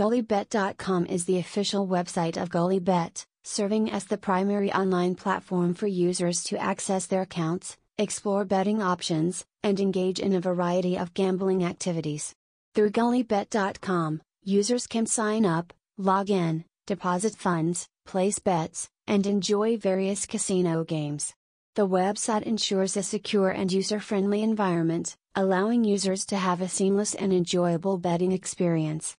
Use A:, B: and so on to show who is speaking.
A: GullyBet.com is the official website of GullyBet, serving as the primary online platform for users to access their accounts, explore betting options, and engage in a variety of gambling activities. Through GullyBet.com, users can sign up, log in, deposit funds, place bets, and enjoy various casino games. The website ensures a secure and user friendly environment, allowing users to have a seamless and enjoyable betting experience.